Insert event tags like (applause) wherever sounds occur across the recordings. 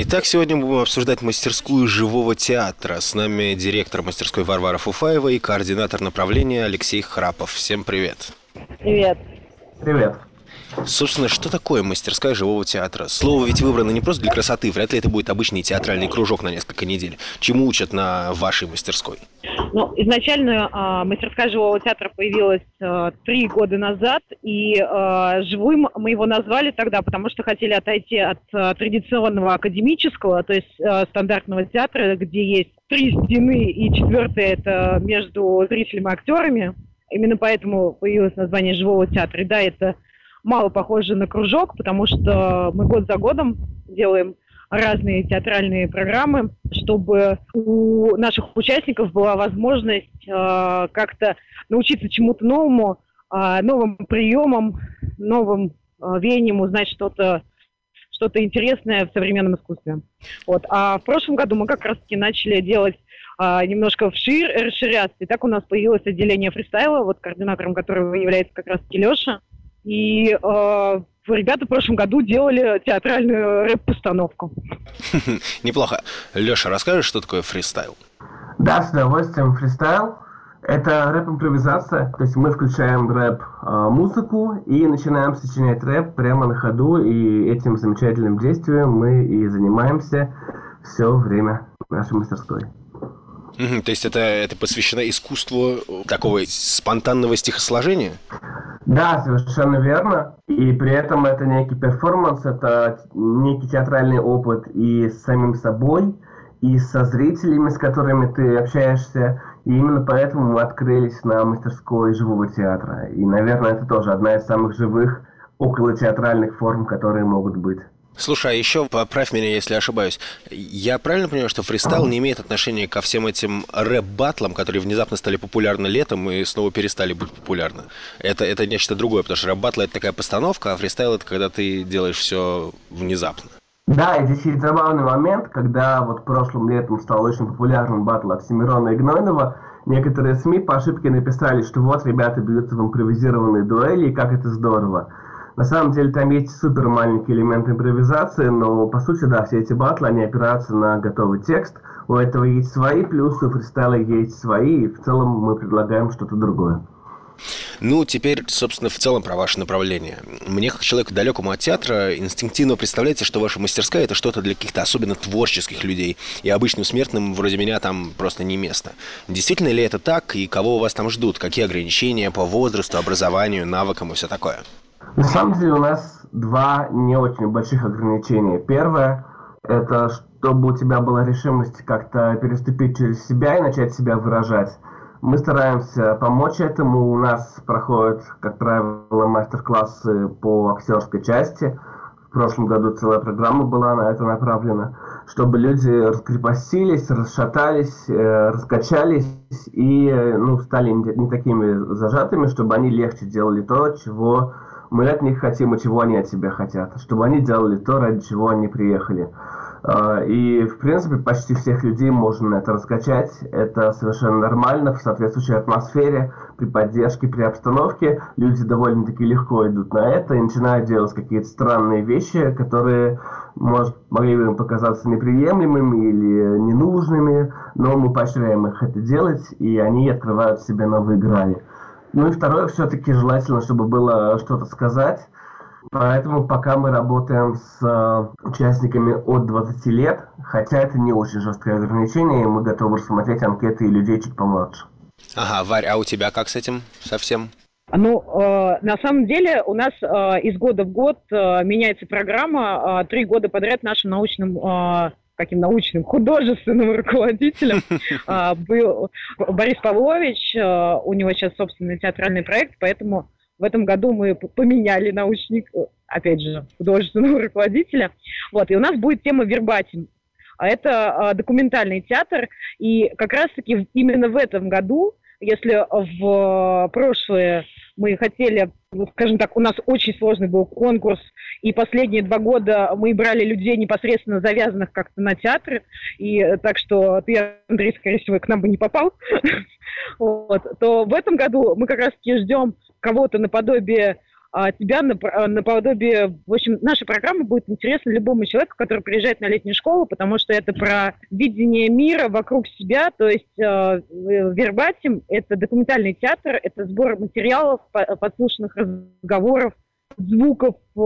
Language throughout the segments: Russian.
Итак, сегодня мы будем обсуждать мастерскую живого театра. С нами директор мастерской Варвара Фуфаева и координатор направления Алексей Храпов. Всем привет. Привет. Привет. Собственно, что такое мастерская живого театра? Слово ведь выбрано не просто для красоты, вряд ли это будет обычный театральный кружок на несколько недель. Чему учат на вашей мастерской? Ну, изначально э, мастерская живого театра появилась э, три года назад, и э, живым мы его назвали тогда, потому что хотели отойти от э, традиционного академического, то есть э, стандартного театра, где есть три стены, и четвертая это между зрителями и актерами. Именно поэтому появилось название живого театра. И да, это мало похоже на кружок, потому что мы год за годом делаем разные театральные программы, чтобы у наших участников была возможность э, как-то научиться чему-то новому, э, новым приемам, новым э, веяниям, узнать что-то что-то интересное в современном искусстве. Вот. А в прошлом году мы как раз-таки начали делать а, немножко вширь, расширяться. И так у нас появилось отделение фристайла, вот координатором которого является как раз-таки Леша. И э, ребята в прошлом году делали театральную рэп-постановку. (laughs) Неплохо. Леша, расскажешь, что такое фристайл? Да, с удовольствием. Фристайл – это рэп-импровизация. То есть мы включаем рэп-музыку и начинаем сочинять рэп прямо на ходу. И этим замечательным действием мы и занимаемся все время нашей мастерской. Угу, то есть это, это посвящено искусству такого спонтанного стихосложения? Да, совершенно верно. И при этом это некий перформанс, это некий театральный опыт и с самим собой, и со зрителями, с которыми ты общаешься. И именно поэтому мы открылись на мастерской живого театра. И, наверное, это тоже одна из самых живых около театральных форм, которые могут быть. Слушай, а еще поправь меня, если ошибаюсь. Я правильно понимаю, что фристайл не имеет отношения ко всем этим рэп-батлам, которые внезапно стали популярны летом и снова перестали быть популярны? Это, это нечто другое, потому что рэп-батл это такая постановка, а фристайл это когда ты делаешь все внезапно. Да, и здесь есть забавный момент, когда вот прошлым летом стал очень популярным батл от Семирона и Гнойного, некоторые СМИ по ошибке написали, что вот ребята бьются в импровизированные дуэли, и как это здорово. На самом деле там есть супер маленький элемент импровизации, но по сути, да, все эти батлы, они опираются на готовый текст. У этого есть свои плюсы, у фристайла есть свои, и в целом мы предлагаем что-то другое. Ну, теперь, собственно, в целом про ваше направление. Мне, как человеку далекому от театра, инстинктивно представляется, что ваша мастерская – это что-то для каких-то особенно творческих людей, и обычным смертным, вроде меня, там просто не место. Действительно ли это так, и кого у вас там ждут? Какие ограничения по возрасту, образованию, навыкам и все такое? На самом деле у нас два не очень больших ограничения. Первое – это чтобы у тебя была решимость как-то переступить через себя и начать себя выражать. Мы стараемся помочь этому. У нас проходят, как правило, мастер-классы по актерской части. В прошлом году целая программа была на это направлена, чтобы люди раскрепостились, расшатались, э, раскачались и э, ну, стали не такими зажатыми, чтобы они легче делали то, чего мы от них хотим и чего они от себя хотят, чтобы они делали то, ради чего они приехали. А, и, в принципе, почти всех людей можно это раскачать. Это совершенно нормально в соответствующей атмосфере, при поддержке, при обстановке. Люди довольно-таки легко идут на это и начинают делать какие-то странные вещи, которые, может, могли бы им показаться неприемлемыми или ненужными, но мы поощряем их это делать, и они открывают себе новые грани. Ну и второе, все-таки желательно, чтобы было что-то сказать. Поэтому пока мы работаем с э, участниками от 20 лет, хотя это не очень жесткое ограничение, мы готовы рассмотреть анкеты и людей чуть помладше. Ага, Варь, а у тебя как с этим совсем? Ну, э, на самом деле у нас э, из года в год э, меняется программа. Э, три года подряд нашим научным э, каким научным, художественным (laughs) руководителем (laughs) а, был Борис Павлович. А, у него сейчас собственный театральный проект, поэтому в этом году мы поменяли научник, опять же, художественного (laughs) руководителя. Вот, и у нас будет тема вербатим. А это документальный театр, и как раз-таки именно в этом году, если в прошлые мы хотели, скажем так, у нас очень сложный был конкурс, и последние два года мы брали людей непосредственно завязанных как-то на театры, и так что ты, Андрей, скорее всего, к нам бы не попал, (laughs) вот, то в этом году мы как раз-таки ждем кого-то наподобие тебя на, наподобие... В общем, наша программа будет интересна любому человеку, который приезжает на летнюю школу, потому что это про видение мира вокруг себя, то есть э, вербатим – это документальный театр, это сбор материалов, подслушанных разговоров, звуков э,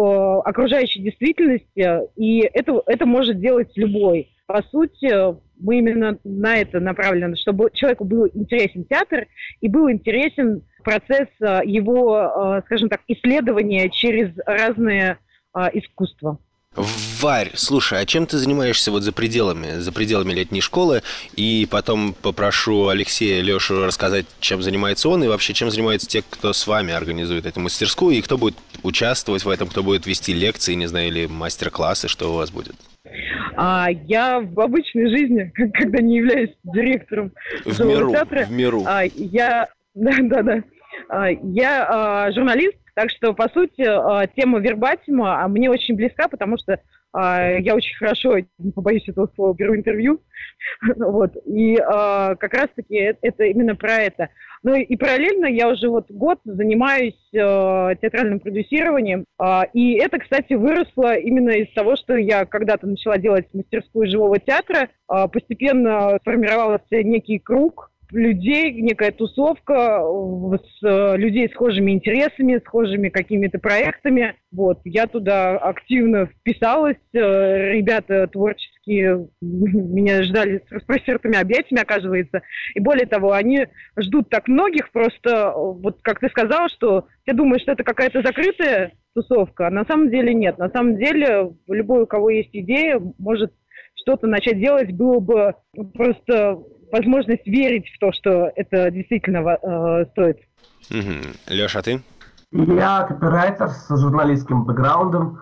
окружающей действительности, и это, это может делать любой. По сути, мы именно на это направлены, чтобы человеку был интересен театр и был интересен процесс э, его, э, скажем так, исследования через разные искусства. Варь, слушай, а чем ты занимаешься вот за пределами, за пределами летней школы? И потом попрошу Алексея Лешу рассказать, чем занимается он, и вообще чем занимаются те, кто с вами организует эту мастерскую, и кто будет участвовать в этом, кто будет вести лекции, не знаю, или мастер-классы, что у вас будет? А я в обычной жизни, (laughs) когда не являюсь директором в миру, театра, в миру. А, я, (laughs) да, да, да, а, я а, журналист, так что, по сути, а, тема вербатима мне очень близка, потому что а, я очень хорошо, не побоюсь этого слова, беру интервью. (laughs) вот. И а, как раз-таки это именно про это. Ну и параллельно я уже вот год занимаюсь театральным продюсированием. и это, кстати, выросло именно из того, что я когда-то начала делать мастерскую живого театра. постепенно сформировался некий круг людей, некая тусовка с э, людей схожими интересами, схожими какими-то проектами. Вот, я туда активно вписалась, э, ребята творческие (laughs) меня ждали с распростертыми объятиями, оказывается. И более того, они ждут так многих, просто, вот как ты сказал, что ты думаешь, что это какая-то закрытая тусовка, а на самом деле нет. На самом деле любой, у кого есть идея, может что-то начать делать, было бы просто возможность верить в то, что это действительно э, стоит. Угу. Леша, а ты? Я копирайтер с журналистским бэкграундом.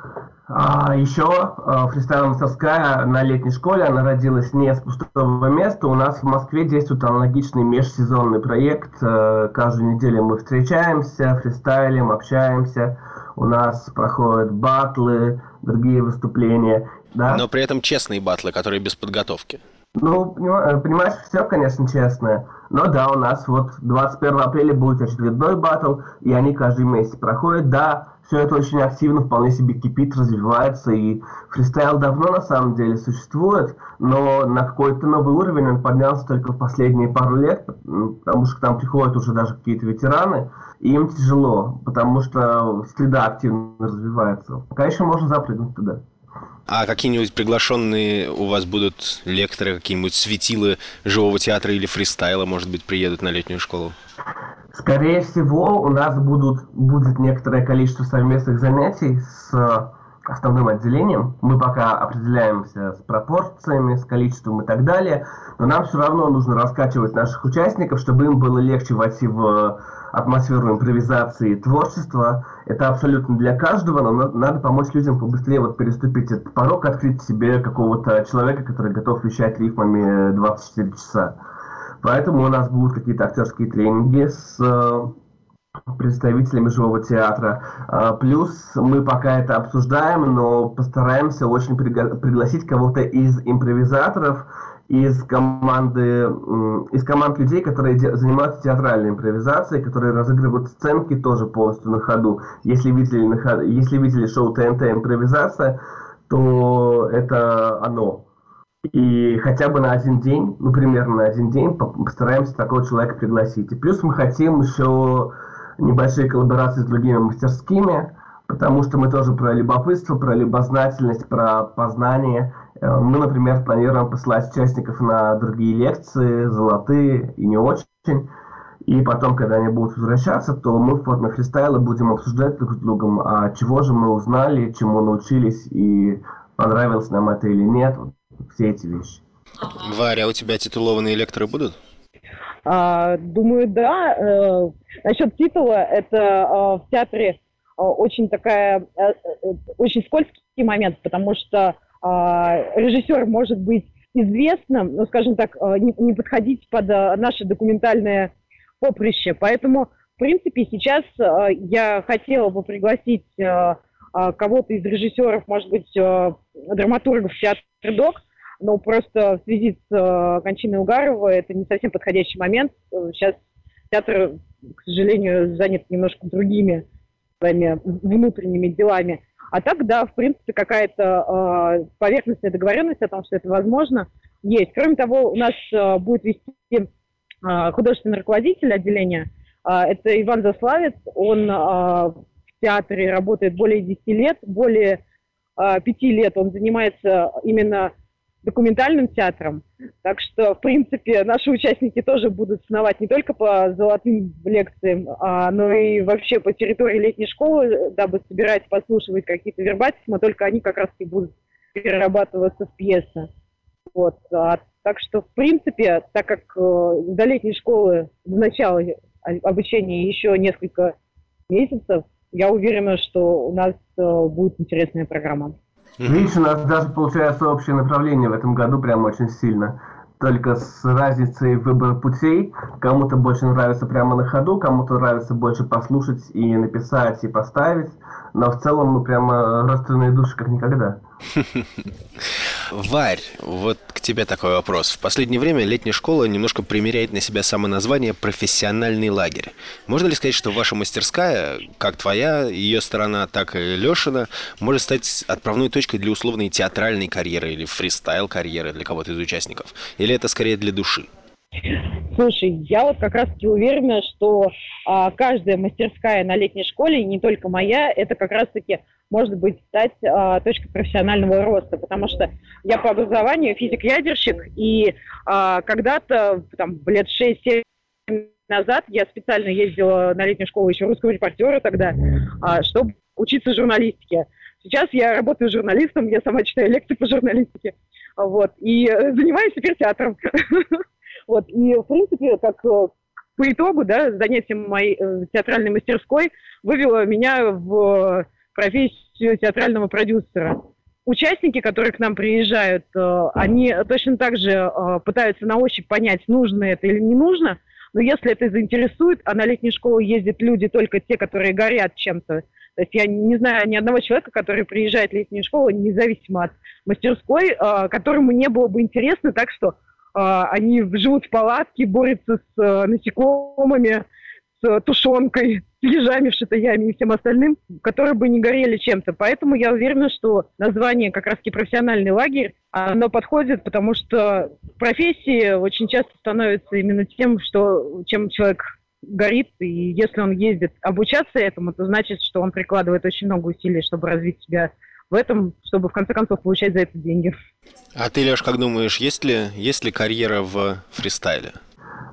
А еще а, фристайл мастерская на летней школе, она родилась не с пустого места. У нас в Москве действует аналогичный межсезонный проект. А, каждую неделю мы встречаемся, фристайлим, общаемся. У нас проходят батлы, другие выступления. Да? Но при этом честные батлы, которые без подготовки. Ну, э, понимаешь, все, конечно, честное. Но да, у нас вот 21 апреля будет очередной батл, и они каждый месяц проходят. Да, все это очень активно, вполне себе кипит, развивается, и фристайл давно на самом деле существует, но на какой-то новый уровень он поднялся только в последние пару лет, потому что к нам приходят уже даже какие-то ветераны, и им тяжело, потому что среда активно развивается. Пока еще можно запрыгнуть туда. А какие-нибудь приглашенные у вас будут лекторы, какие-нибудь светилы живого театра или фристайла, может быть, приедут на летнюю школу? Скорее всего, у нас будут, будет некоторое количество совместных занятий с основным отделением. Мы пока определяемся с пропорциями, с количеством и так далее, но нам все равно нужно раскачивать наших участников, чтобы им было легче войти в атмосферу импровизации и творчества. Это абсолютно для каждого, но надо помочь людям побыстрее вот переступить этот порог, открыть себе какого-то человека, который готов вещать рифмами 24 часа. Поэтому у нас будут какие-то актерские тренинги с э, представителями живого театра. А, плюс мы пока это обсуждаем, но постараемся очень пригласить кого-то из импровизаторов, из команды, из команд людей, которые занимаются театральной импровизацией, которые разыгрывают сценки тоже полностью на ходу. Если видели, на ходу, если видели шоу ТНТ «Импровизация», то это оно. И хотя бы на один день, ну, примерно на один день постараемся такого человека пригласить. И плюс мы хотим еще небольшие коллаборации с другими мастерскими, потому что мы тоже про любопытство, про любознательность, про познание – Э, мы, например, планируем посылать участников на другие лекции, золотые и не очень. И потом, когда они будут возвращаться, то мы в форме фристайла будем обсуждать друг с другом, а чего же мы узнали, чему научились, и понравилось нам это или нет. Все эти вещи. Варя, а у тебя титулованные лекторы будут? А, думаю, да. Э, насчет титула, это э, в театре э, очень такая, э, очень скользкий момент, потому что а, режиссер может быть известным, но, скажем так, а, не, не подходить под а, наше документальное поприще. Поэтому, в принципе, сейчас я хотела бы пригласить кого-то из режиссеров, может быть, драматургов в театр ДОК, но просто в связи с кончиной Угарова это не совсем подходящий момент. Сейчас театр, к сожалению, занят немножко другими своими внутренними делами. А так, да, в принципе, какая-то э, поверхностная договоренность о том, что это возможно, есть. Кроме того, у нас э, будет вести э, художественный руководитель отделения. Э, это Иван Заславец. Он э, в театре работает более 10 лет. Более э, 5 лет он занимается именно документальным театром. Так что, в принципе, наши участники тоже будут сновать не только по золотым лекциям, а, но и вообще по территории летней школы, дабы собирать, послушивать какие-то вербатисмы, только они как раз и будут перерабатываться в пьесы. Вот. А, так что, в принципе, так как э, до летней школы, до начала обучения еще несколько месяцев, я уверена, что у нас э, будет интересная программа. Видишь, у нас даже получается общее направление в этом году прям очень сильно. Только с разницей выбора путей. Кому-то больше нравится прямо на ходу, кому-то нравится больше послушать и написать, и поставить. Но в целом мы прямо родственные души как никогда. Варь, вот к тебе такой вопрос. В последнее время летняя школа немножко примеряет на себя само название «профессиональный лагерь». Можно ли сказать, что ваша мастерская, как твоя, ее сторона, так и Лешина, может стать отправной точкой для условной театральной карьеры или фристайл-карьеры для кого-то из участников? Или это скорее для души? Слушай, я вот как раз-таки уверена, что а, каждая мастерская на летней школе, не только моя, это как раз-таки может быть стать а, точкой профессионального роста, потому что я по образованию физик-ядерщик, и а, когда-то, там, лет 6-7 назад я специально ездила на летнюю школу еще русского репортера тогда, а, чтобы учиться журналистике. Сейчас я работаю журналистом, я сама читаю лекции по журналистике, вот, и занимаюсь теперь театром. (laughs) Вот, и, в принципе, как э, по итогу, да, занятие моей э, театральной мастерской вывело меня в профессию театрального продюсера. Участники, которые к нам приезжают, э, они точно так же пытаются на ощупь понять, нужно это или не нужно, но если это заинтересует, а на летнюю школу ездят люди только те, которые горят чем-то, то есть я не знаю ни одного человека, который приезжает в летнюю школу, независимо от мастерской, которому не было бы интересно, так что они живут в палатке, борются с э, насекомыми, с тушенкой, с ежами в шитаями и всем остальным, которые бы не горели чем-то. Поэтому я уверена, что название как раз-таки профессиональный лагерь, оно подходит, потому что профессии очень часто становится именно тем, что, чем человек горит, и если он ездит обучаться этому, то значит, что он прикладывает очень много усилий, чтобы развить себя в этом, чтобы в конце концов получать за это деньги. А ты, Леш, как думаешь, есть ли, есть ли карьера в фристайле?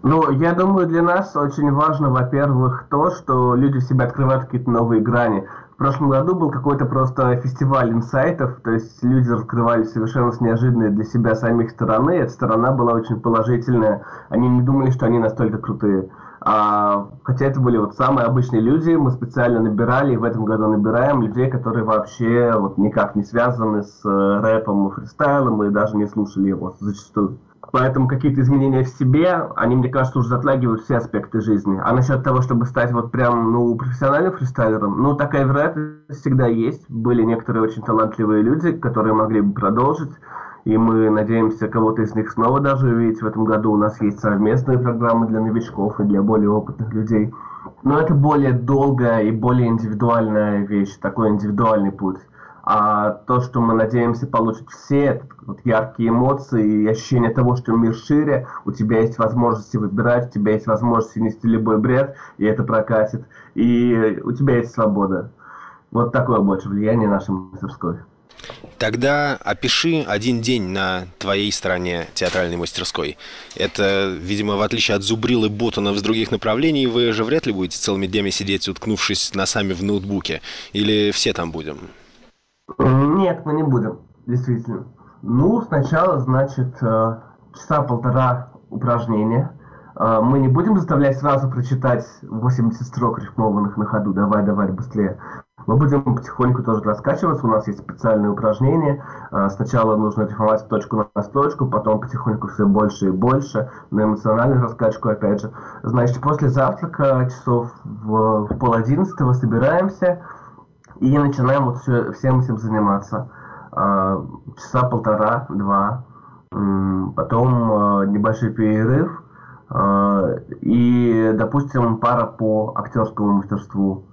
Ну, я думаю, для нас очень важно, во-первых, то, что люди в себя открывают какие-то новые грани. В прошлом году был какой-то просто фестиваль инсайтов, то есть люди раскрывали совершенно с неожиданной для себя самих стороны. Эта сторона была очень положительная. Они не думали, что они настолько крутые. А, хотя это были вот самые обычные люди, мы специально набирали, и в этом году набираем людей, которые вообще вот никак не связаны с э, рэпом и фристайлом, и даже не слушали его зачастую. Поэтому какие-то изменения в себе, они, мне кажется, уже затрагивают все аспекты жизни. А насчет того, чтобы стать вот прям, ну, профессиональным фристайлером, ну, такая вероятность всегда есть. Были некоторые очень талантливые люди, которые могли бы продолжить. И мы надеемся кого-то из них снова даже увидеть в этом году. У нас есть совместные программы для новичков и для более опытных людей. Но это более долгая и более индивидуальная вещь, такой индивидуальный путь. А то, что мы надеемся получить все, вот яркие эмоции и ощущение того, что мир шире, у тебя есть возможности выбирать, у тебя есть возможности нести любой бред, и это прокатит, и у тебя есть свобода. Вот такое больше влияние нашей мастерской. Тогда опиши один день на твоей стороне театральной мастерской. Это, видимо, в отличие от Зубрил и Ботанов с других направлений, вы же вряд ли будете целыми днями сидеть, уткнувшись носами в ноутбуке. Или все там будем? Нет, мы не будем, действительно. Ну, сначала, значит, э, часа полтора упражнения. Э, мы не будем заставлять сразу прочитать 80 строк рифмованных на ходу. Давай, давай, быстрее. Мы будем потихоньку тоже раскачиваться, у нас есть специальные упражнения. А, сначала нужно рифмовать точку на точку, потом потихоньку все больше и больше, на эмоциональную раскачку опять же. Значит, после завтрака часов в, в пол одиннадцатого собираемся и начинаем вот все, всем этим заниматься. А, часа полтора-два, потом а, небольшой перерыв и, допустим, пара по актерскому мастерству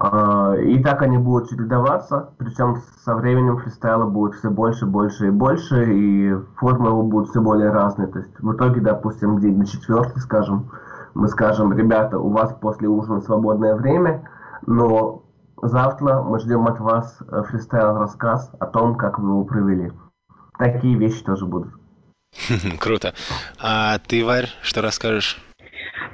и так они будут чередоваться, причем со временем фристайла будет все больше, больше и больше, и формы его будут все более разные. То есть в итоге, допустим, где на четвертый, скажем, мы скажем, ребята, у вас после ужина свободное время, но завтра мы ждем от вас э, фристайл-рассказ о том, как вы его провели. Такие вещи тоже будут. (laughs) Круто. А ты, Варь, что расскажешь?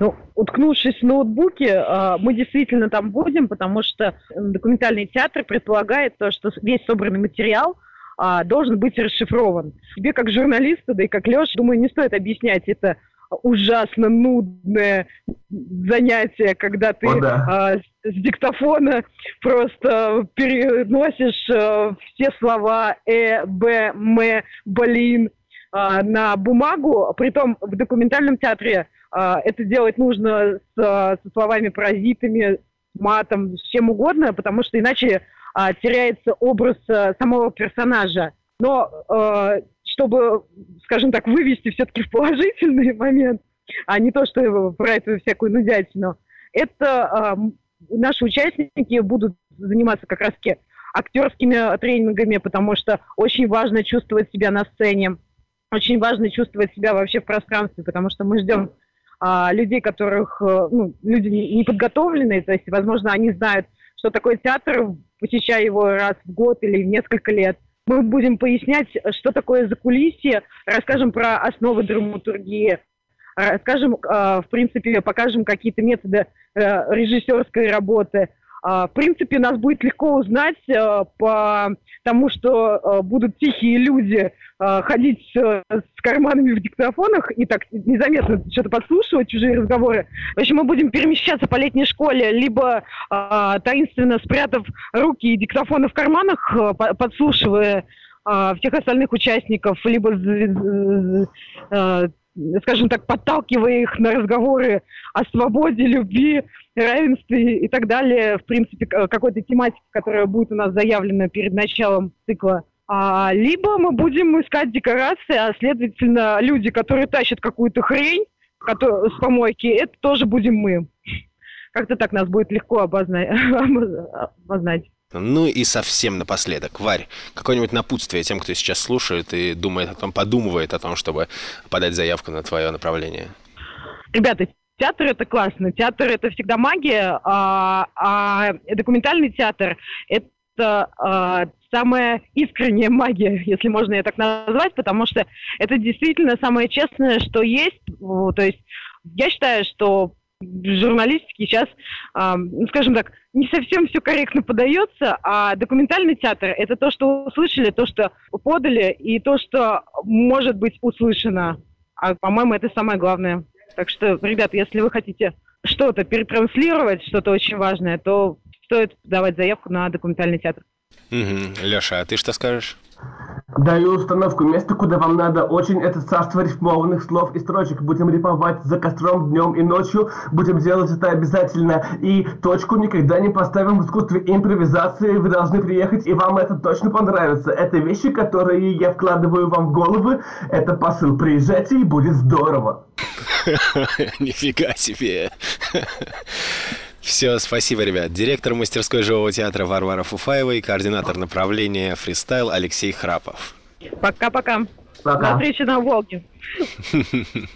Ну, уткнувшись в ноутбуке, а, мы действительно там будем, потому что документальный театр предполагает то, что весь собранный материал а, должен быть расшифрован. Тебе как журналисту, да и как Леша, думаю, не стоит объяснять это ужасно нудное занятие, когда ты О, да. а, с диктофона просто переносишь а, все слова э, б, м, блин а, на бумагу. Притом в документальном театре это делать нужно с, со словами-паразитами, матом, с чем угодно, потому что иначе а, теряется образ а, самого персонажа. Но а, чтобы, скажем так, вывести все-таки в положительный (laughs) момент, а не то, что про эту всякую нудятину, это а, наши участники будут заниматься как раз-таки актерскими тренингами, потому что очень важно чувствовать себя на сцене, очень важно чувствовать себя вообще в пространстве, потому что мы ждем а, людей, которых, э, ну, люди неподготовленные, то есть, возможно, они знают, что такое театр, посещая его раз в год или несколько лет. Мы будем пояснять, что такое закулисье, расскажем про основы драматургии, расскажем, а, в принципе, покажем какие-то методы э, режиссерской работы – в принципе, нас будет легко узнать э, по тому, что э, будут тихие люди э, ходить с карманами в диктофонах и так незаметно что-то подслушивать, чужие разговоры. В общем, мы будем перемещаться по летней школе, либо таинственно спрятав руки и диктофоны в карманах, подслушивая всех остальных участников, либо скажем так, подталкивая их на разговоры о свободе, любви, равенстве и так далее, в принципе, какой-то тематики, которая будет у нас заявлена перед началом цикла. А, либо мы будем искать декорации, а следовательно, люди, которые тащат какую-то хрень который, с помойки, это тоже будем мы. Как-то так нас будет легко (laughs) обознать. Ну и совсем напоследок, Варь, какое-нибудь напутствие тем, кто сейчас слушает и думает о том, подумывает о том, чтобы подать заявку на твое направление? Ребята, театр это классно, театр это всегда магия, а, а документальный театр это а, самая искренняя магия, (laughs) если можно ее так назвать, потому что это действительно самое честное, что есть. То есть я считаю, что журналистике сейчас, э, скажем так, не совсем все корректно подается, а документальный театр – это то, что услышали, то, что подали, и то, что может быть услышано. А, по-моему, это самое главное. Так что, ребята, если вы хотите что-то перетранслировать, что-то очень важное, то стоит давать заявку на документальный театр. Угу. Леша, а ты что скажешь? Даю установку. Место, куда вам надо. Очень это царство рифмованных слов и строчек. Будем рифмовать за костром днем и ночью. Будем делать это обязательно. И точку никогда не поставим в искусстве импровизации. Вы должны приехать, и вам это точно понравится. Это вещи, которые я вкладываю вам в головы. Это посыл. Приезжайте, и будет здорово. (laughs) Нифига себе. (laughs) Все, спасибо, ребят. Директор мастерской живого театра Варвара Фуфаева и координатор направления фристайл Алексей Храпов. Пока-пока. До встречи на Волге. (laughs)